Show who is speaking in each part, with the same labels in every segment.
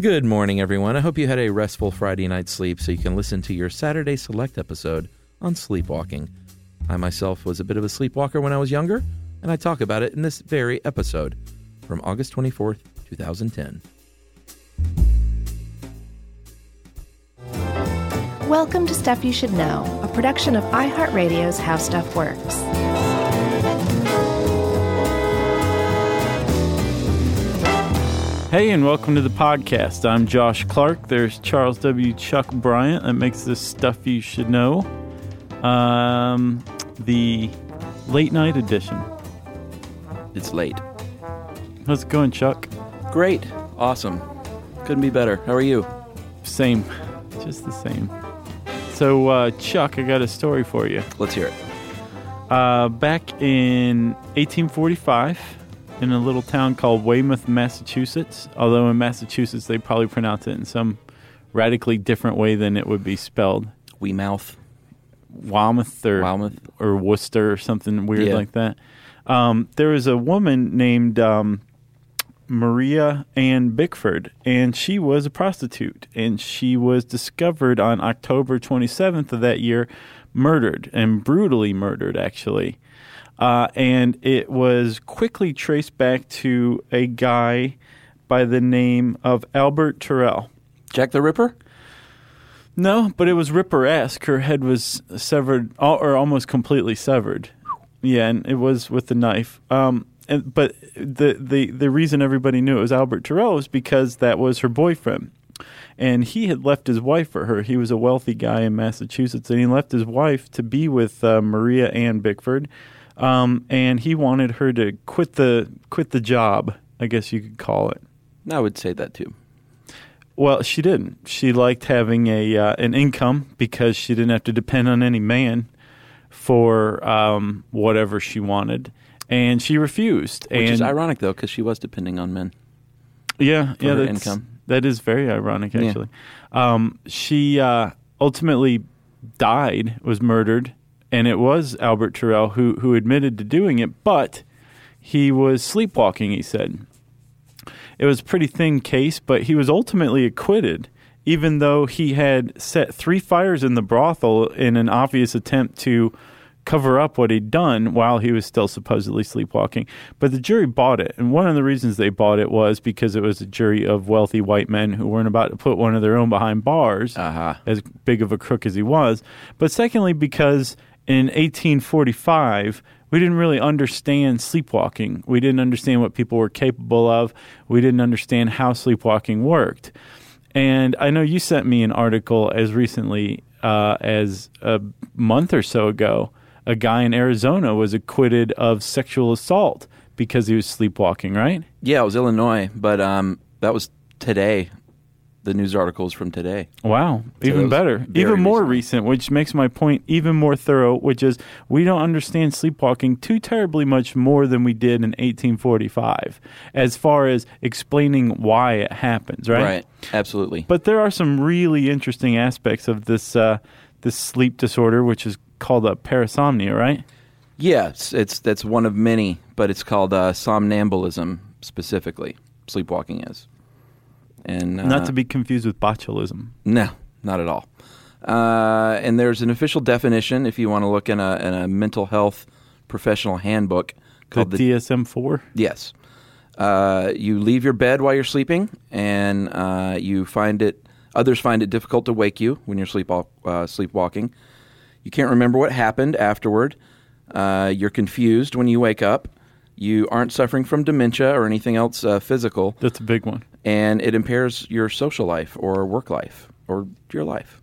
Speaker 1: Good morning, everyone. I hope you had a restful Friday night sleep so you can listen to your Saturday Select episode on sleepwalking. I myself was a bit of a sleepwalker when I was younger, and I talk about it in this very episode from August 24th, 2010.
Speaker 2: Welcome to Stuff You Should Know, a production of iHeartRadio's How Stuff Works.
Speaker 3: Hey, and welcome to the podcast. I'm Josh Clark. There's Charles W. Chuck Bryant. That makes this stuff you should know. Um, the late night edition.
Speaker 1: It's late.
Speaker 3: How's it going, Chuck?
Speaker 1: Great. Awesome. Couldn't be better. How are you?
Speaker 3: Same, just the same. So, uh, Chuck, I got a story for you.
Speaker 1: Let's hear it.
Speaker 3: Uh, back in 1845, in a little town called Weymouth, Massachusetts. Although in Massachusetts they probably pronounce it in some radically different way than it would be spelled.
Speaker 1: Weymouth.
Speaker 3: Wamouth or or Worcester or something weird
Speaker 1: Yeah.
Speaker 3: like that. Um, there was a woman named um, Maria Ann Bickford, and she was a prostitute, and she was discovered on October 27th of that year, murdered and brutally murdered, actually. Uh, and it was quickly traced back to a guy by the name of Albert Tirrell.
Speaker 1: Jack the Ripper?
Speaker 3: No, but it was Ripper-esque. Her head was severed, or almost completely severed. Yeah, and it was with the knife. Um, and but the the the reason everybody knew it was Albert Tirrell was because that was her boyfriend, and he had left his wife for her. He was a wealthy guy in Massachusetts, and he left his wife to be with uh, Maria Ann Bickford, um, and he wanted her to quit the quit the job. I guess you could call it.
Speaker 1: I would say that too.
Speaker 3: Well, she didn't. She liked having a uh, an income because she didn't have to depend on any man for um, whatever she wanted, and she refused.
Speaker 1: Which
Speaker 3: and
Speaker 1: is ironic, though, because she was depending on men.
Speaker 3: yeah,
Speaker 1: for
Speaker 3: yeah, that's,
Speaker 1: income.
Speaker 3: That is very ironic,
Speaker 1: Yeah.
Speaker 3: actually. Um, she uh, ultimately died, was murdered, and it was Albert Tirrell who who admitted to doing it, but he was sleepwalking. He said it was a pretty thin case, but he was ultimately acquitted. Even though he had set three fires in the brothel in an obvious attempt to cover up what he'd done while he was still supposedly sleepwalking. But the jury bought it. And one of the reasons they bought it was because it was a jury of wealthy white men who weren't about to put one of their own behind bars,
Speaker 1: Uh-huh.
Speaker 3: as big of a crook as he was. But secondly, because in 1845, we didn't really understand sleepwalking. We didn't understand what people were capable of. We didn't understand how sleepwalking worked. And I know you sent me an article as recently uh, as a month or so ago. A guy in Arizona was acquitted of sexual assault because he was sleepwalking, right?
Speaker 1: Yeah, it was Illinois, but um, that was today. The news articles from today.
Speaker 3: Wow,
Speaker 1: So
Speaker 3: even better, even more
Speaker 1: recent.
Speaker 3: recent, which makes my point even more thorough. Which is, we don't understand sleepwalking too terribly much more than we did in 1845, as far as explaining why it happens, right? right?
Speaker 1: Absolutely.
Speaker 3: But there are some really interesting aspects of this uh, this sleep disorder, which is called a parasomnia, right?
Speaker 1: Yeah, it's, it's that's one of many, but it's called uh, somnambulism specifically. Sleepwalking is, and uh,
Speaker 3: Not to be confused with botulism.
Speaker 1: no, not at all. Uh, and there's an official definition if you want to look in a in a mental health professional handbook
Speaker 3: The
Speaker 1: called the
Speaker 3: DSM four.
Speaker 1: Yes. Uh, you leave your bed while you're sleeping, and uh, you find it. Others find it difficult to wake you when you're sleep uh, sleepwalking. You can't remember what happened afterward. Uh, you're confused when you wake up. You aren't suffering from dementia or anything else uh, physical,
Speaker 3: That's a big one,
Speaker 1: and it impairs your social life or work life or your life.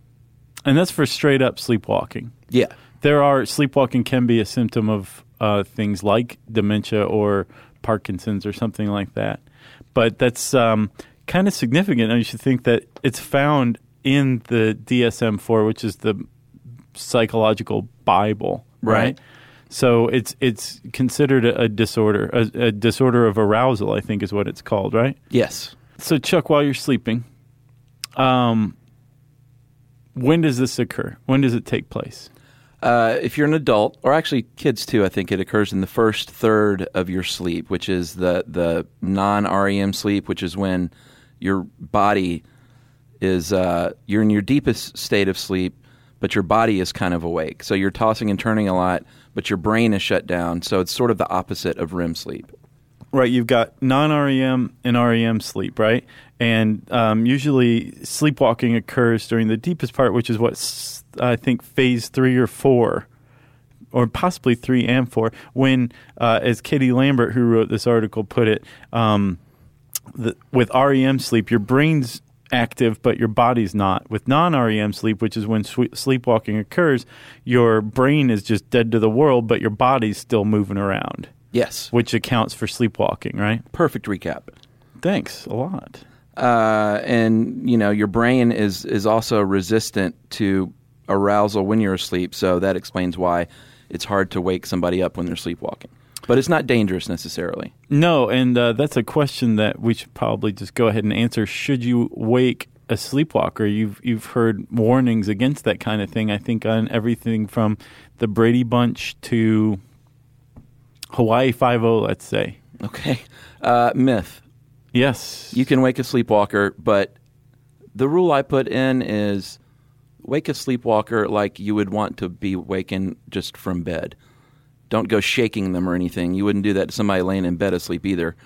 Speaker 3: and that's for straight up sleepwalking.
Speaker 1: Yeah.
Speaker 3: there are sleepwalking can be a symptom of uh, things like dementia or Parkinson's or something like that. But that's um, kind of significant. And you should think that it's found in the DSM 4, which is the psychological Bible, right?
Speaker 1: Right.
Speaker 3: So it's it's considered a, a disorder, a, a disorder of arousal. I think is what it's called, right?
Speaker 1: Yes.
Speaker 3: So Chuck, while you're sleeping, um, when does this occur? When does it take place?
Speaker 1: Uh, if you're an adult, or actually kids too, I think it occurs in the first third of your sleep, which is the the non REM sleep, which is when your body is uh, you're in your deepest state of sleep, but your body is kind of awake. So you're tossing and turning a lot, but your brain is shut down. So it's sort of the opposite of REM sleep.
Speaker 3: Right, you've got non REM and REM sleep, right? And um, usually sleepwalking occurs during the deepest part, which is what I think phase three or four, or possibly three and four, when, uh, as Katie Lambert, who wrote this article, put it, um, the, with REM sleep, your brain's active, but your body's not. With non REM sleep, which is when sleepwalking occurs, your brain is just dead to the world, but your body's still moving around
Speaker 1: Yes.
Speaker 3: which accounts for sleepwalking, right?
Speaker 1: Perfect recap.
Speaker 3: Thanks a lot.
Speaker 1: uh, and you know your brain is is also resistant to arousal when you're asleep. So that explains why it's hard to wake somebody up when they're sleepwalking. But it's not dangerous necessarily.
Speaker 3: No, and uh, that's a question that we should probably just go ahead and answer. Should you wake a sleepwalker? You've you've heard warnings against that kind of thing. I think on everything from the Brady Bunch to Hawaii Five O. Let's say
Speaker 1: Okay, uh, myth.
Speaker 3: yes.
Speaker 1: You can wake a sleepwalker, but the rule I put in is wake a sleepwalker like you would want to be waken just from bed. Don't go shaking them or anything. You wouldn't do that to somebody laying in bed asleep either.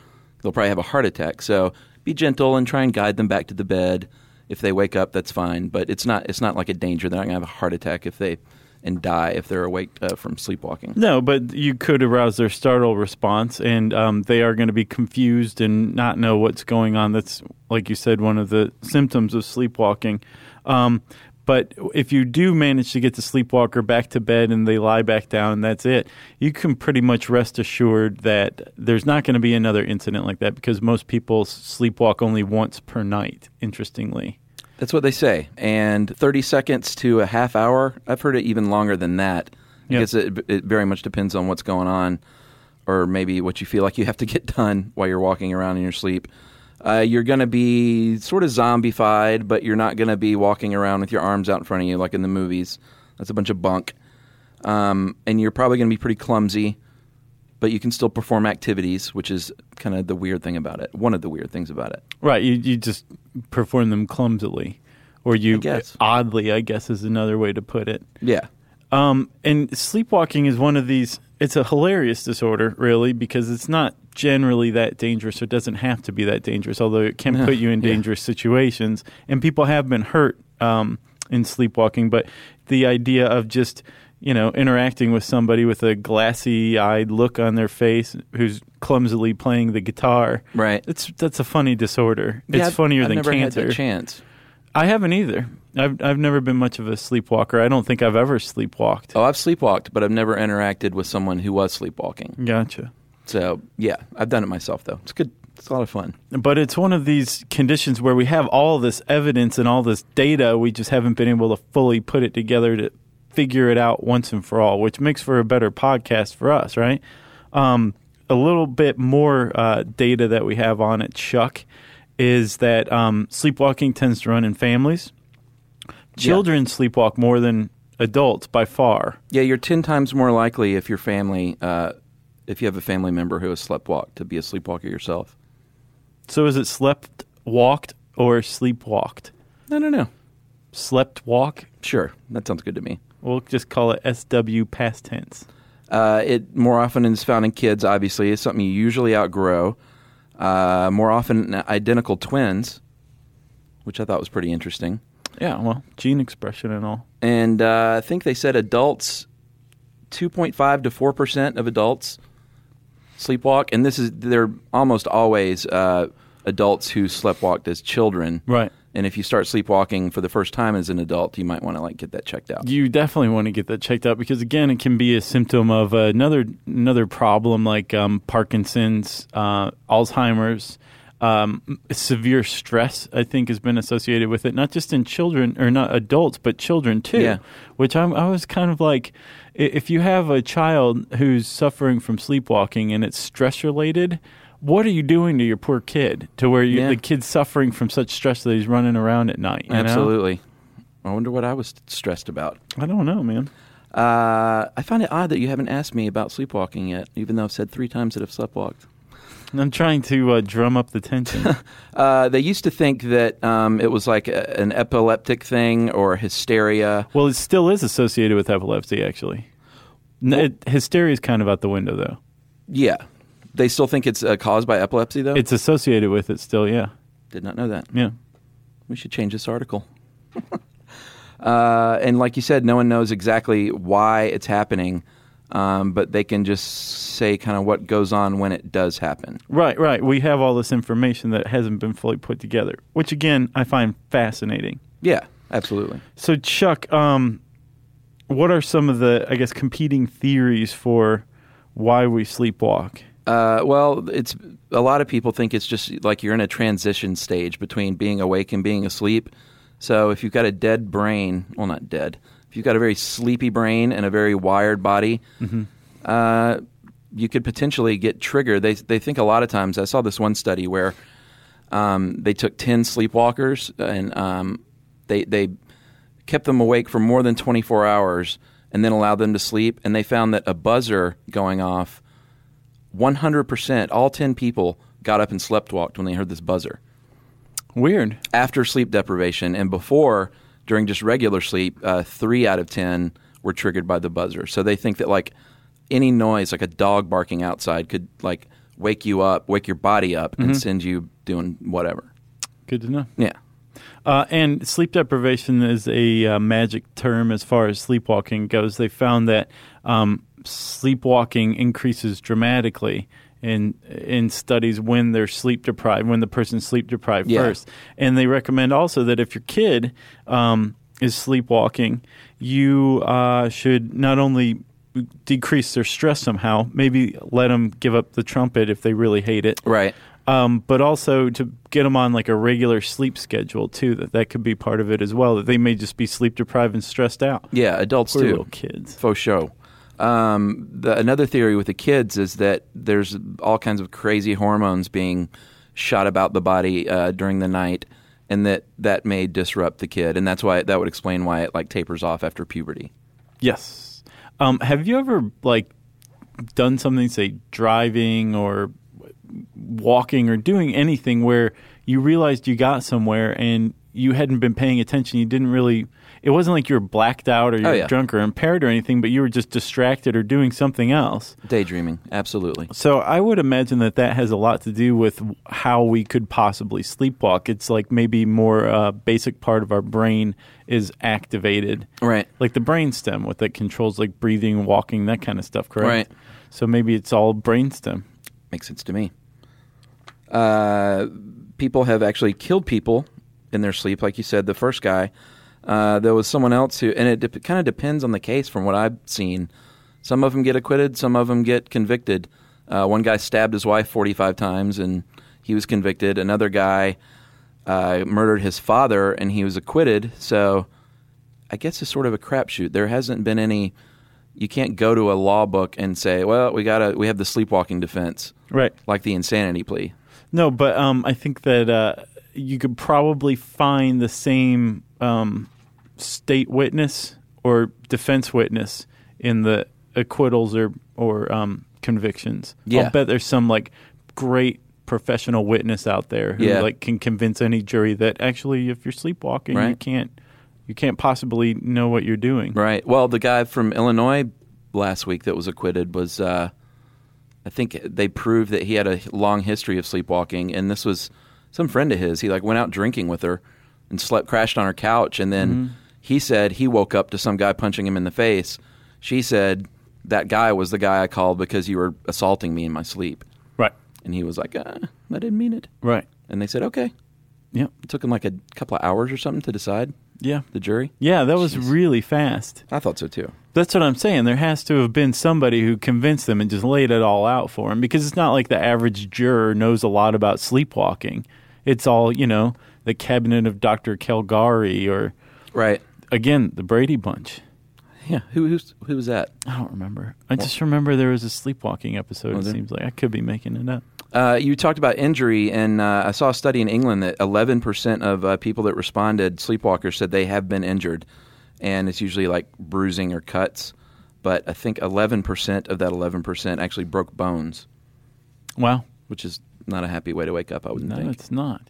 Speaker 1: They'll probably have a heart attack. So be gentle and try and guide them back to the bed. If they wake up, that's fine. But it's not it's not like a danger. They're not gonna have a heart attack if they and die if they're awake uh, from sleepwalking.
Speaker 3: No, but you could arouse their startle response, and um, they are going to be confused and not know what's going on. That's, like you said, one of the symptoms of sleepwalking. Um, but if you do manage to get the sleepwalker back to bed and they lie back down, and that's it. You can pretty much rest assured that there's not going to be another incident like that because most people sleepwalk only once per night. Interestingly,
Speaker 1: That's what they say. And 30 seconds to a half hour, I've heard it even longer than that. I
Speaker 3: Yep.
Speaker 1: guess it, it very much depends on what's going on or maybe what you feel like you have to get done while you're walking around in your sleep. Uh, you're going to be sort of zombified, but you're not going to be walking around with your arms out in front of you like in the movies. That's a bunch of bunk. Um, and you're probably going to be pretty clumsy, but you can still perform activities, which is kind of the weird thing about it. One of the weird things about it.
Speaker 3: Right, you you just perform them clumsily, or you
Speaker 1: I guess.
Speaker 3: oddly, I guess is another way to put it.
Speaker 1: Yeah.
Speaker 3: Um, and sleepwalking is one of these. It's a hilarious disorder, really, because it's not generally that dangerous. Or doesn't have to be that dangerous, although it can put you in
Speaker 1: Yeah.
Speaker 3: dangerous situations. And people have been hurt um, in sleepwalking. But the idea of just you know interacting with somebody with a glassy-eyed look on their face who's clumsily playing the guitar,
Speaker 1: Right.
Speaker 3: it's that's a funny disorder.
Speaker 1: Yeah,
Speaker 3: it's
Speaker 1: I've-
Speaker 3: funnier
Speaker 1: I've
Speaker 3: than
Speaker 1: never
Speaker 3: cancer.
Speaker 1: Had that chance.
Speaker 3: I haven't either. I've I've never been much of a sleepwalker. I don't think I've ever sleepwalked.
Speaker 1: Oh, I've sleepwalked, but I've never interacted with someone who was sleepwalking.
Speaker 3: Gotcha.
Speaker 1: So yeah, I've done it myself though. It's good. It's a lot of fun.
Speaker 3: But it's one of these conditions where we have all this evidence and all this data. We just haven't been able to fully put it together to figure it out once and for all, which makes for a better podcast for us, right? Um, a little bit more uh, data that we have on it, Chuck, is that um, sleepwalking tends to run in families. Children sleepwalk more than adults by far.
Speaker 1: Yeah, you're ten times more likely if your family, uh, if you have a family member who has sleptwalked, to be a sleepwalker yourself.
Speaker 3: So is it slept walked or sleepwalked?
Speaker 1: I don't know.
Speaker 3: Slept walk?
Speaker 1: Sure, that sounds good to me.
Speaker 3: We'll just call it SW past tense.
Speaker 1: Uh, it more often is found in kids. Obviously, it's something you usually outgrow. Uh, more often, in identical twins, which I thought was pretty interesting.
Speaker 3: Yeah, well, gene expression and all.
Speaker 1: and uh, I think they said adults, two point five to four percent of adults sleepwalk, and this is they're almost always uh, adults who sleptwalked as children.
Speaker 3: Right.
Speaker 1: And if you start sleepwalking for the first time as an adult, you might want to like get that checked out.
Speaker 3: You definitely want to get that checked out because again, it can be a symptom of another another problem like um, Parkinson's, uh, Alzheimer's. Um, severe stress, I think, has been associated with it, not just in children or not adults, but children too.
Speaker 1: Yeah.
Speaker 3: Which I'm, I was kind of like, if you have a child who's suffering from sleepwalking and it's stress related, what are you doing to your poor kid to where you,
Speaker 1: Yeah.
Speaker 3: the kid's suffering from such stress that he's running around at night? you know?
Speaker 1: Absolutely. I wonder what I was stressed about.
Speaker 3: I don't know, man.
Speaker 1: Uh, I find it odd that you haven't asked me about sleepwalking yet, even though I've said three times that I've sleptwalked.
Speaker 3: I'm trying to uh, drum up the tension.
Speaker 1: Uh, they used to think that um, it was like a, an epileptic thing or hysteria.
Speaker 3: well, it still is associated with epilepsy, actually. N- it, hysteria is kind of out the window, though.
Speaker 1: Yeah. They still think it's uh, caused by epilepsy, though?
Speaker 3: It's associated with it still, yeah.
Speaker 1: Did not know that.
Speaker 3: Yeah.
Speaker 1: We should change this article. uh, and like you said, no one knows exactly why it's happening, um, but they can just say kind of what goes on when it does happen.
Speaker 3: Right, right. We have all this information that hasn't been fully put together, which again I find fascinating.
Speaker 1: Yeah, absolutely.
Speaker 3: So, Chuck, um, what are some of the, I guess, competing theories for why we sleepwalk?
Speaker 1: Uh, well, it's a lot of people think it's just like you're in a transition stage between being awake and being asleep. So if you've got a dead brain, well, not dead, if you've got a very sleepy brain and a very wired body, uh, you could potentially get triggered. They they think a lot of times. I saw this one study where um, they took ten sleepwalkers and um, they they kept them awake for more than 24 hours and then allowed them to sleep, and they found that a buzzer going off 100%, all 10 people got up and slept walked when they heard this buzzer
Speaker 3: Weird.
Speaker 1: after sleep deprivation. And before, during just regular sleep, uh, three out of 10 were triggered by the buzzer. So they think that, like, any noise, like a dog barking outside, could, like, wake you up, wake your body up, and send you doing whatever.
Speaker 3: Good to know.
Speaker 1: Yeah.
Speaker 3: Uh, and sleep deprivation is a uh, magic term as far as sleepwalking goes. They found that um, sleepwalking increases dramatically in in studies when they're sleep deprived, when the person's sleep deprived
Speaker 1: Yeah.
Speaker 3: first. And they recommend also that if your kid um, is sleepwalking, you uh, should not only decrease their stress somehow, maybe let them give up the trumpet if they really hate it,
Speaker 1: Right.
Speaker 3: um, but also to get them on like a regular sleep schedule too. That that could be part of it as well. That they may just be sleep deprived and stressed out.
Speaker 1: Yeah, adults
Speaker 3: Poor
Speaker 1: too.
Speaker 3: little kids.
Speaker 1: Faux show. Um, the, another theory with the kids is that there's all kinds of crazy hormones being shot about the body uh, during the night, and that that may disrupt the kid, and that's why that would explain why it like tapers off after puberty.
Speaker 3: Yes. Um, have you ever like done something, say driving or walking or doing anything where you realized you got somewhere and you hadn't been paying attention? You didn't really. It wasn't like you were blacked out or you
Speaker 1: Oh,
Speaker 3: were
Speaker 1: yeah.
Speaker 3: drunk or impaired or anything, but you were just distracted or doing something else.
Speaker 1: Daydreaming, absolutely.
Speaker 3: So I would imagine that that has a lot to do with how we could possibly sleepwalk. It's like maybe more uh, basic part of our brain is activated,
Speaker 1: Right.
Speaker 3: like the brainstem, what that controls like breathing, walking, that kind of stuff. Correct.
Speaker 1: Right.
Speaker 3: So maybe it's all brainstem.
Speaker 1: Makes sense to me. Uh, people have actually killed people in their sleep, like you said. The first guy, uh, there was someone else who, and it de- kind of depends on the case. From what I've seen, some of them get acquitted, some of them get convicted. Uh, one guy stabbed his wife forty-five times, and he was convicted. Another guy uh, murdered his father, and he was acquitted. So, I guess it's sort of a crapshoot. There hasn't been any. You can't go to a law book and say, "Well, we got to we have the sleepwalking defense."
Speaker 3: Right.
Speaker 1: like the insanity plea.
Speaker 3: No, but um, I think that uh, you could probably find the same um, state witness or defense witness in the acquittals or or um, convictions.
Speaker 1: Yeah.
Speaker 3: I'll bet there's some like great professional witness out there who
Speaker 1: Yeah.
Speaker 3: like can convince any jury that actually, if you're sleepwalking,
Speaker 1: right.
Speaker 3: you can't you can't possibly know what you're doing.
Speaker 1: Right. Well, the guy from Illinois last week that was acquitted was, uh, I think they proved that he had a long history of sleepwalking, and this was some friend of his. He like went out drinking with her and slept, crashed on her couch, and then he said he woke up to some guy punching him in the face. She said that guy was the guy I called because you were assaulting me in my sleep,
Speaker 3: Right.
Speaker 1: and he was like, uh, I didn't mean it.
Speaker 3: Right.
Speaker 1: And they said, okay.
Speaker 3: Yep.
Speaker 1: It took him like a couple of hours or something to decide.
Speaker 3: Yeah.
Speaker 1: The jury.
Speaker 3: Yeah, that was
Speaker 1: Jeez.
Speaker 3: really fast.
Speaker 1: I thought so too.
Speaker 3: That's what I'm saying. There has to have been somebody who convinced them and just laid it all out for him because it's not like the average juror knows a lot about sleepwalking. It's all, you know, the cabinet of Dr. Caligari or,
Speaker 1: Right.
Speaker 3: Again, the Brady Bunch.
Speaker 1: Yeah. Who who's, who was that?
Speaker 3: I don't remember. I just remember there was a sleepwalking episode.
Speaker 1: Was
Speaker 3: it
Speaker 1: there?
Speaker 3: seems like I could be making it up.
Speaker 1: Uh, you talked about injury, and uh, I saw a study in England that 11% of uh, people that responded, sleepwalkers, said they have been injured, and it's usually like bruising or cuts. But I think 11% of that 11% actually broke bones.
Speaker 3: Wow.
Speaker 1: which is not a happy way to wake up. I wouldn't
Speaker 3: No,
Speaker 1: think.
Speaker 3: it's not.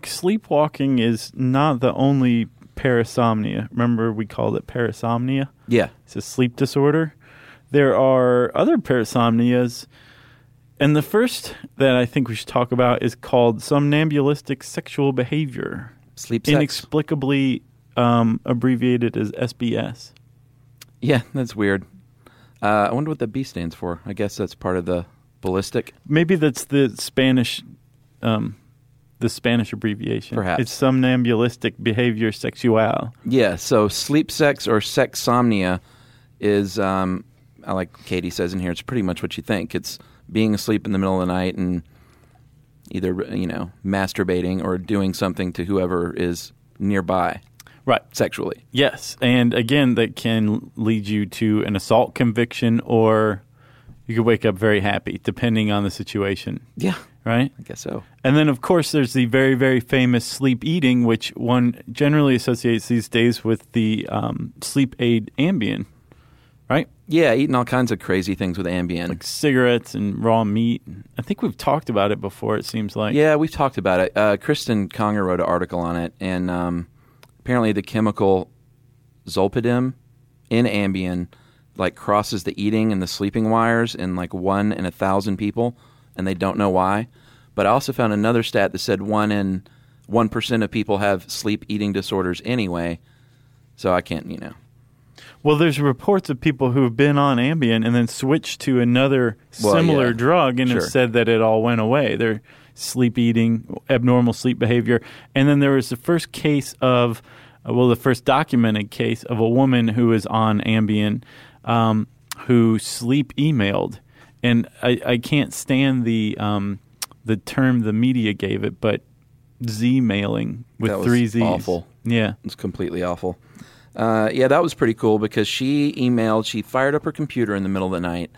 Speaker 3: Chuck, sleepwalking is not the only parasomnia. Remember, we called it parasomnia?
Speaker 1: Yeah.
Speaker 3: It's a sleep disorder. There are other parasomnias. And the first that I think we should talk about is called somnambulistic sexual behavior,
Speaker 1: Sleep sex.
Speaker 3: inexplicably um, abbreviated as SBS.
Speaker 1: yeah, that's weird. Uh, I wonder what the B stands for. I guess that's part of the ballistic.
Speaker 3: Maybe that's the Spanish, um, the Spanish abbreviation.
Speaker 1: Perhaps.
Speaker 3: it's somnambulistic behavior sexual.
Speaker 1: Yeah. So sleep sex or sexsomnia is, um, I like Katie says in here, it's pretty much what you think. It's being asleep in the middle of the night and either you know masturbating or doing something to whoever is nearby
Speaker 3: Right.
Speaker 1: sexually.
Speaker 3: Yes, and again, that can lead you to an assault conviction, or you could wake up very happy, depending on the situation.
Speaker 1: Yeah,
Speaker 3: Right.
Speaker 1: I guess so.
Speaker 3: And then, of course, there's the very, very famous sleep eating, which one generally associates these days with the um, sleep aid Ambien, right?
Speaker 1: Yeah, eating all kinds of crazy things with Ambien.
Speaker 3: Like cigarettes and raw meat. I think we've talked about it before. It seems like.
Speaker 1: yeah, we've talked about it. Uh, Cristen Conger wrote an article on it, and um, apparently the chemical zolpidem in Ambien like crosses the eating and the sleeping wires in like one in a thousand people, and they don't know why. But I also found another stat that said one in one percent of people have sleep eating disorders anyway. So I can't, you know.
Speaker 3: Well, there's reports of people who have been on Ambien and then switched to another
Speaker 1: Well,
Speaker 3: similar
Speaker 1: yeah.
Speaker 3: drug and have said that it all went away. Their sleep eating, abnormal sleep behavior. And then there was the first case of, well, the first documented case of a woman who was on Ambien um, who sleep emailed. And I, I can't stand the um, the term the media gave it, but Z mailing with
Speaker 1: That
Speaker 3: three Z's.
Speaker 1: awful.
Speaker 3: Yeah.
Speaker 1: It's completely awful. Uh, yeah, that was pretty cool because she emailed, she fired up her computer in the middle of the night,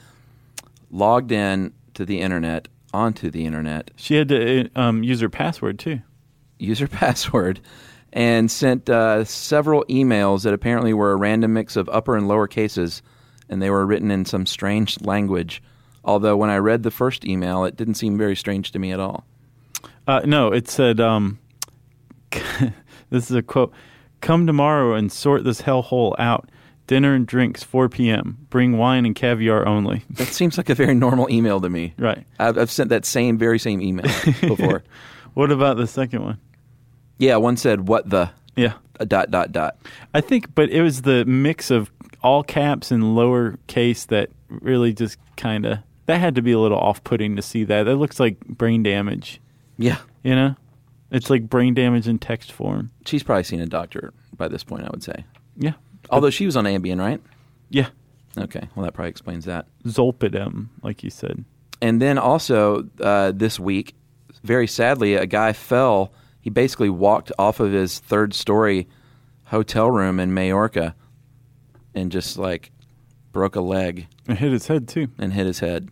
Speaker 1: logged in to the internet, onto the internet,
Speaker 3: She had to uh, um, use her password too.
Speaker 1: Use her password, and sent uh, several emails that apparently were a random mix of upper and lower cases, and they were written in some strange language. Although when I read the first email, it didn't seem very strange to me at all.
Speaker 3: Uh, no, it said, um, this is a quote Come tomorrow and sort this hellhole out. Dinner and drinks, 4 p.m. Bring wine and caviar only.
Speaker 1: That seems like a very normal email to me.
Speaker 3: right.
Speaker 1: I've, I've sent that same, very same email before.
Speaker 3: What about the second one?
Speaker 1: yeah, one said, "What the."
Speaker 3: Yeah.
Speaker 1: A dot dot dot.
Speaker 3: I think, but it was the mix of all caps and lower case that really just kind of, that had to be a little off putting to see that. That looks like brain damage,
Speaker 1: Yeah,
Speaker 3: you know? It's like brain damage in text form.
Speaker 1: she's probably seen a doctor by this point. I would say.
Speaker 3: Yeah.
Speaker 1: Although she was on Ambien, right?
Speaker 3: Yeah.
Speaker 1: Okay, well that probably explains that.
Speaker 3: Zolpidem, like you said.
Speaker 1: And then also uh, this week, very sadly, a guy fell. He basically walked off of his third story hotel room in Majorca and just like broke a leg
Speaker 3: It hit his head too.
Speaker 1: and hit his head.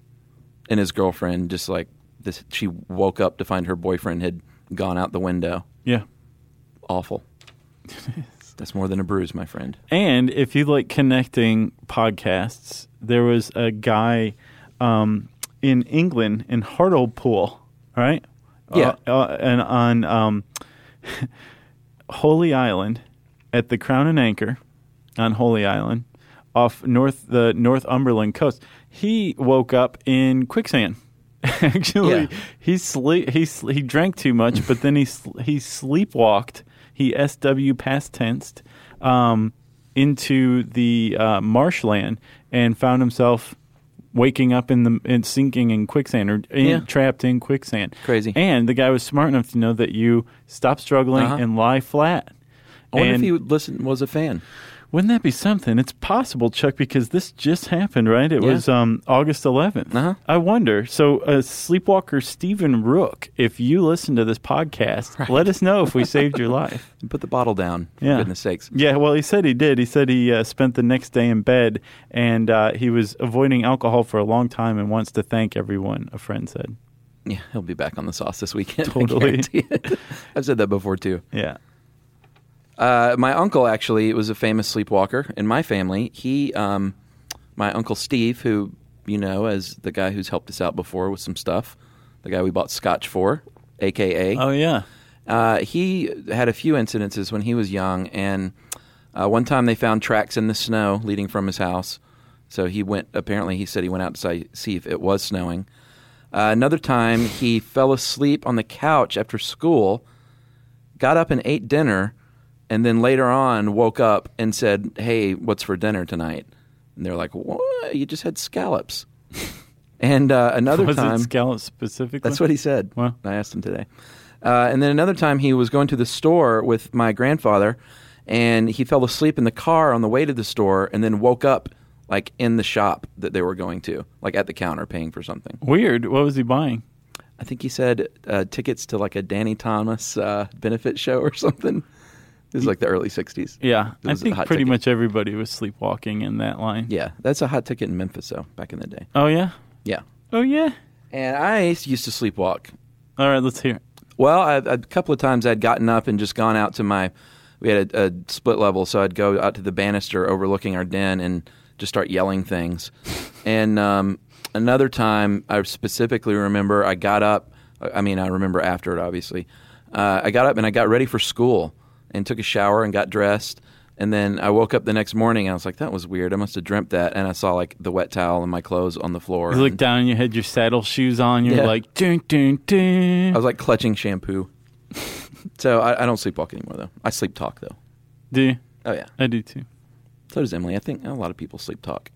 Speaker 1: And his girlfriend just like this. She woke up to find her boyfriend had gone out the window.
Speaker 3: Yeah.
Speaker 1: Awful. That's more than a bruise, my friend.
Speaker 3: And if you like connecting podcasts, there was a guy um, in England in Hartlepool, right?
Speaker 1: Yeah.
Speaker 3: Uh, uh, and on um, Holy Island, at the Crown and Anchor on Holy Island, off north the Northumberland coast, he woke up in quicksand. Actually,
Speaker 1: Yeah.
Speaker 3: he sleep he he drank too much, but then he sl- he sleepwalked. He SW past tensed um, into the uh, marshland and found himself waking up in the in sinking in quicksand or in,
Speaker 1: Yeah.
Speaker 3: trapped in quicksand.
Speaker 1: Crazy.
Speaker 3: And the guy was smart enough to know that you stop struggling
Speaker 1: Uh-huh.
Speaker 3: and lie flat.
Speaker 1: I wonder
Speaker 3: and
Speaker 1: if he would listen was a fan.
Speaker 3: Wouldn't that be something? It's possible, Chuck, because this just happened, right? It
Speaker 1: Yeah.
Speaker 3: was um, August 11th.
Speaker 1: Uh-huh.
Speaker 3: I wonder. So, uh, Sleepwalker Stephen Rook, if you listen to this podcast, let us know if we saved your life.
Speaker 1: Put the bottle down. For
Speaker 3: Yeah.
Speaker 1: goodness sakes.
Speaker 3: Yeah, well, he said he did. He said he uh, spent the next day in bed and uh, he was avoiding alcohol for a long time and wants to thank everyone, a friend said.
Speaker 1: Yeah, he'll be back on the sauce this weekend.
Speaker 3: Totally.
Speaker 1: I've said that before too.
Speaker 3: Yeah.
Speaker 1: Uh, my uncle actually was a famous sleepwalker in my family. He, um, my uncle Steve, who you know as the guy who's helped us out before with some stuff, the guy we bought scotch for, aka.
Speaker 3: Oh, yeah.
Speaker 1: Uh, he had a few incidences when he was young, and uh, one time they found tracks in the snow leading from his house. So he went. Apparently, he said he went out to see if it was snowing. Uh, another time, he fell asleep on the couch after school, got up and ate dinner, and then later on woke up and said, "Hey, what's for dinner tonight?" And they're like, "What? You just had scallops." and uh, another
Speaker 3: Was
Speaker 1: time,
Speaker 3: it scallop specifically?
Speaker 1: that's what he said.
Speaker 3: Wow.
Speaker 1: I asked him today. Uh, and then another time he was going to the store with my grandfather, and he fell asleep in the car on the way to the store, and then woke up like in the shop that they were going to, like at the counter paying for something.
Speaker 3: Weird. What was he buying?
Speaker 1: I think he said uh, tickets to like a Danny Thomas uh, benefit show or something. This is like the early '60s.
Speaker 3: Yeah, I think pretty
Speaker 1: ticket.
Speaker 3: much everybody was sleepwalking in that line.
Speaker 1: Yeah, that's a hot ticket in Memphis, though, back in the day.
Speaker 3: Oh yeah.
Speaker 1: Yeah,
Speaker 3: Oh yeah.
Speaker 1: and I used to sleepwalk.
Speaker 3: All right, let's hear. it.
Speaker 1: Well, I, a couple of times I'd gotten up and just gone out to my. We had a, a split level, so I'd go out to the banister overlooking our den and just start yelling things. and um, another time, I specifically remember I got up. I mean, I remember after it, obviously. Uh, I got up and I got ready for school and took a shower and got dressed. And then I woke up the next morning and I was like, that was weird. I must have dreamt that. And I saw like the wet towel and my clothes on the floor.
Speaker 3: You
Speaker 1: looked
Speaker 3: down and you had your saddle shoes on. You're
Speaker 1: Yeah.
Speaker 3: like, dun, dun, dun.
Speaker 1: I was like clutching shampoo. so I, I don't sleepwalk anymore, though. I sleep talk, though.
Speaker 3: do you?
Speaker 1: Oh yeah.
Speaker 3: I do too.
Speaker 1: So does Emily. I think a lot of people sleep talk.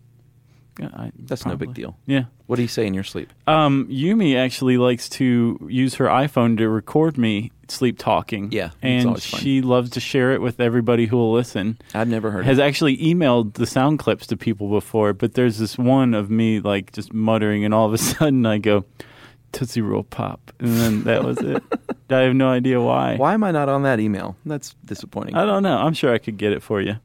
Speaker 3: I,
Speaker 1: That's no big deal.
Speaker 3: Yeah.
Speaker 1: What do you say in your sleep?
Speaker 3: Um, Yumi actually likes to use her iPhone to record me sleep talking.
Speaker 1: Yeah,
Speaker 3: and she loves to share it with everybody who will listen.
Speaker 1: I've never heard.
Speaker 3: Has
Speaker 1: of it.
Speaker 3: actually emailed the sound clips to people before, but there's this one of me like just muttering, and all of a sudden I go Tootsie Roll Pop, and then that was it. I have no idea why.
Speaker 1: Why am I not on that email? That's disappointing.
Speaker 3: I don't know. I'm sure I could get it for you.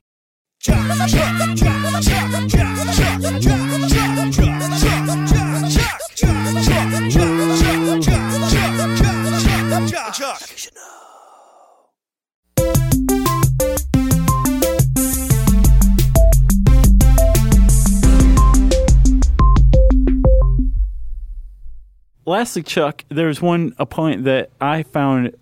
Speaker 3: Lastly, Chuck, there's one a point that I found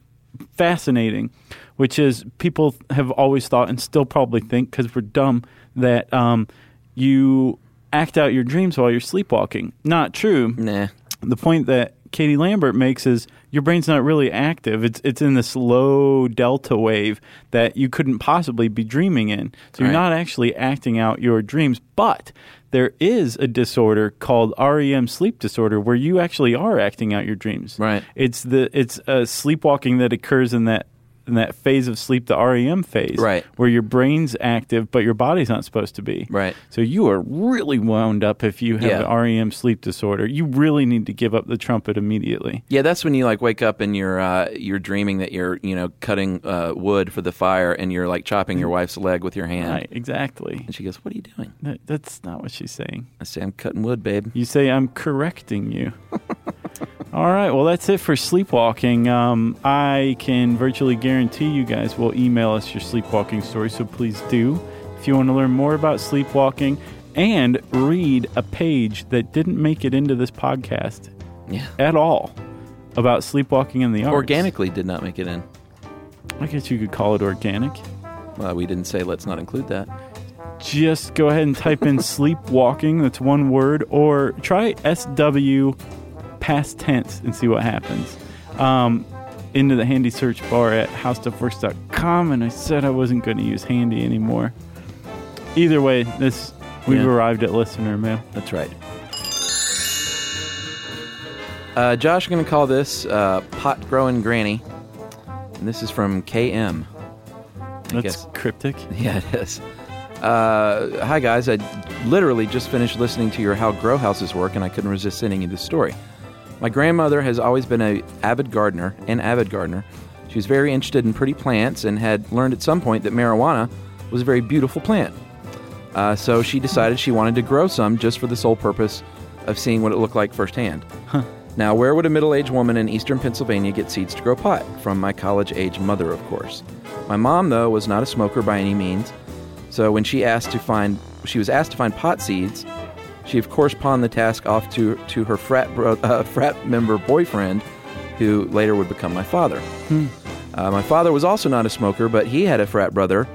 Speaker 3: fascinating, which is people have always thought and still probably think because we're dumb that um, you act out your dreams while you're sleepwalking. Not true.
Speaker 1: nah.
Speaker 3: The point that Katie Lambert makes is your brain's not really active. It's it's in this low delta wave that you couldn't possibly be dreaming in. So you're
Speaker 1: Right.
Speaker 3: not actually acting out your dreams, but there is a disorder called REM sleep disorder where you actually are acting out your dreams.
Speaker 1: Right.
Speaker 3: It's the it's a sleepwalking that occurs in that in that phase of sleep, the REM phase,
Speaker 1: Right.
Speaker 3: where your brain's active but your body's not supposed to be.
Speaker 1: Right.
Speaker 3: So you are really wound up if you have
Speaker 1: Yeah.
Speaker 3: an REM sleep disorder. You really need to give up the trumpet immediately.
Speaker 1: Yeah, that's when you like wake up and you're uh, you're dreaming that you're you know cutting uh, wood for the fire and you're like chopping your wife's leg with your hand.
Speaker 3: Right, exactly.
Speaker 1: And she goes, "What are you doing?"
Speaker 3: That- That's not what she's saying.
Speaker 1: I say, "I'm cutting wood, babe."
Speaker 3: You say, I'm correcting you. All right, well, that's it for sleepwalking. Um, I can virtually guarantee you guys will email us your sleepwalking story, so please do. If you want to learn more about sleepwalking and read a page that didn't make it into this podcast
Speaker 1: Yeah.
Speaker 3: at all about sleepwalking in the arts.
Speaker 1: Organically did not make it in.
Speaker 3: I guess you could call it organic.
Speaker 1: Well, we didn't say let's not include that.
Speaker 3: Just go ahead and type in sleepwalking, that's one word, or try SW past tense and see what happens. Um, into the handy search bar at howstuffworks.com, and I said I wasn't going to use handy anymore. Either way, this we've
Speaker 1: Yeah.
Speaker 3: arrived at listener mail.
Speaker 1: That's right. Uh, Josh, I'm going to call this uh, Pot Growing Granny. And this is from KM. I
Speaker 3: That's
Speaker 1: guess.
Speaker 3: cryptic.
Speaker 1: Yeah, it is. Uh, hi, guys. I literally just finished listening to your How Grow Houses Work, and I couldn't resist sending you this story. My grandmother has always been a avid gardener, an avid gardener. She was very interested in pretty plants and had learned at some point that marijuana was a very beautiful plant. Uh, so she decided she wanted to grow some just for the sole purpose of seeing what it looked like firsthand. Now, where would a middle aged woman in eastern Pennsylvania get seeds to grow pot? From my college age mother, of course. My mom, though, was not a smoker by any means. So when she asked to find, she was asked to find pot seeds. She of course pawned the task off to to her frat bro, uh, frat member boyfriend, who later would become my father. Uh, my father was also not a smoker, but he had a frat brother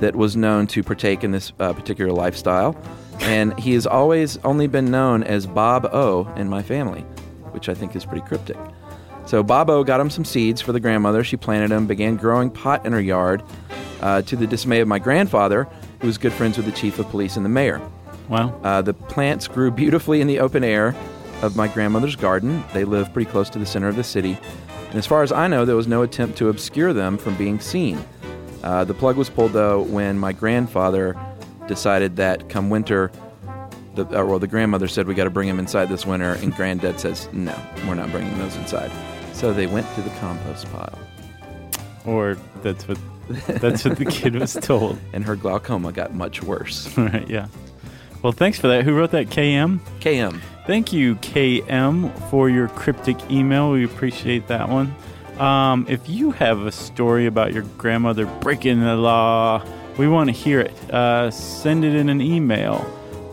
Speaker 1: that was known to partake in this uh, particular lifestyle, and he has always only been known as Bob O in my family, which I think is pretty cryptic. So Bob O got him some seeds for the grandmother. She planted them, began growing pot in her yard, uh, to the dismay of my grandfather, who was good friends with the chief of police and the mayor.
Speaker 3: Wow.
Speaker 1: Uh, the plants grew beautifully in the open air of my grandmother's garden. They live pretty close to the center of the city. And as far as I know, there was no attempt to obscure them from being seen. Uh, the plug was pulled, though, when my grandfather decided that come winter, the, uh, well, the grandmother said, We got to bring them inside this winter. And granddad says, No, we're not bringing those inside. So they went to the compost pile.
Speaker 3: Or that's what that's what the kid was told.
Speaker 1: And her glaucoma got much worse.
Speaker 3: right, yeah. Well, thanks for that. Who wrote that? KM?
Speaker 1: KM.
Speaker 3: Thank you, KM, for your cryptic email. We appreciate that one. Um, if you have a story about your grandmother breaking the law, we want to hear it. Uh, send it in an email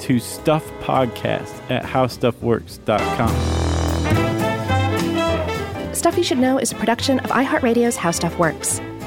Speaker 3: to stuffpodcast at howstuffworks.com.
Speaker 2: Stuff You Should Know is a production of iHeartRadio's How Stuff Works.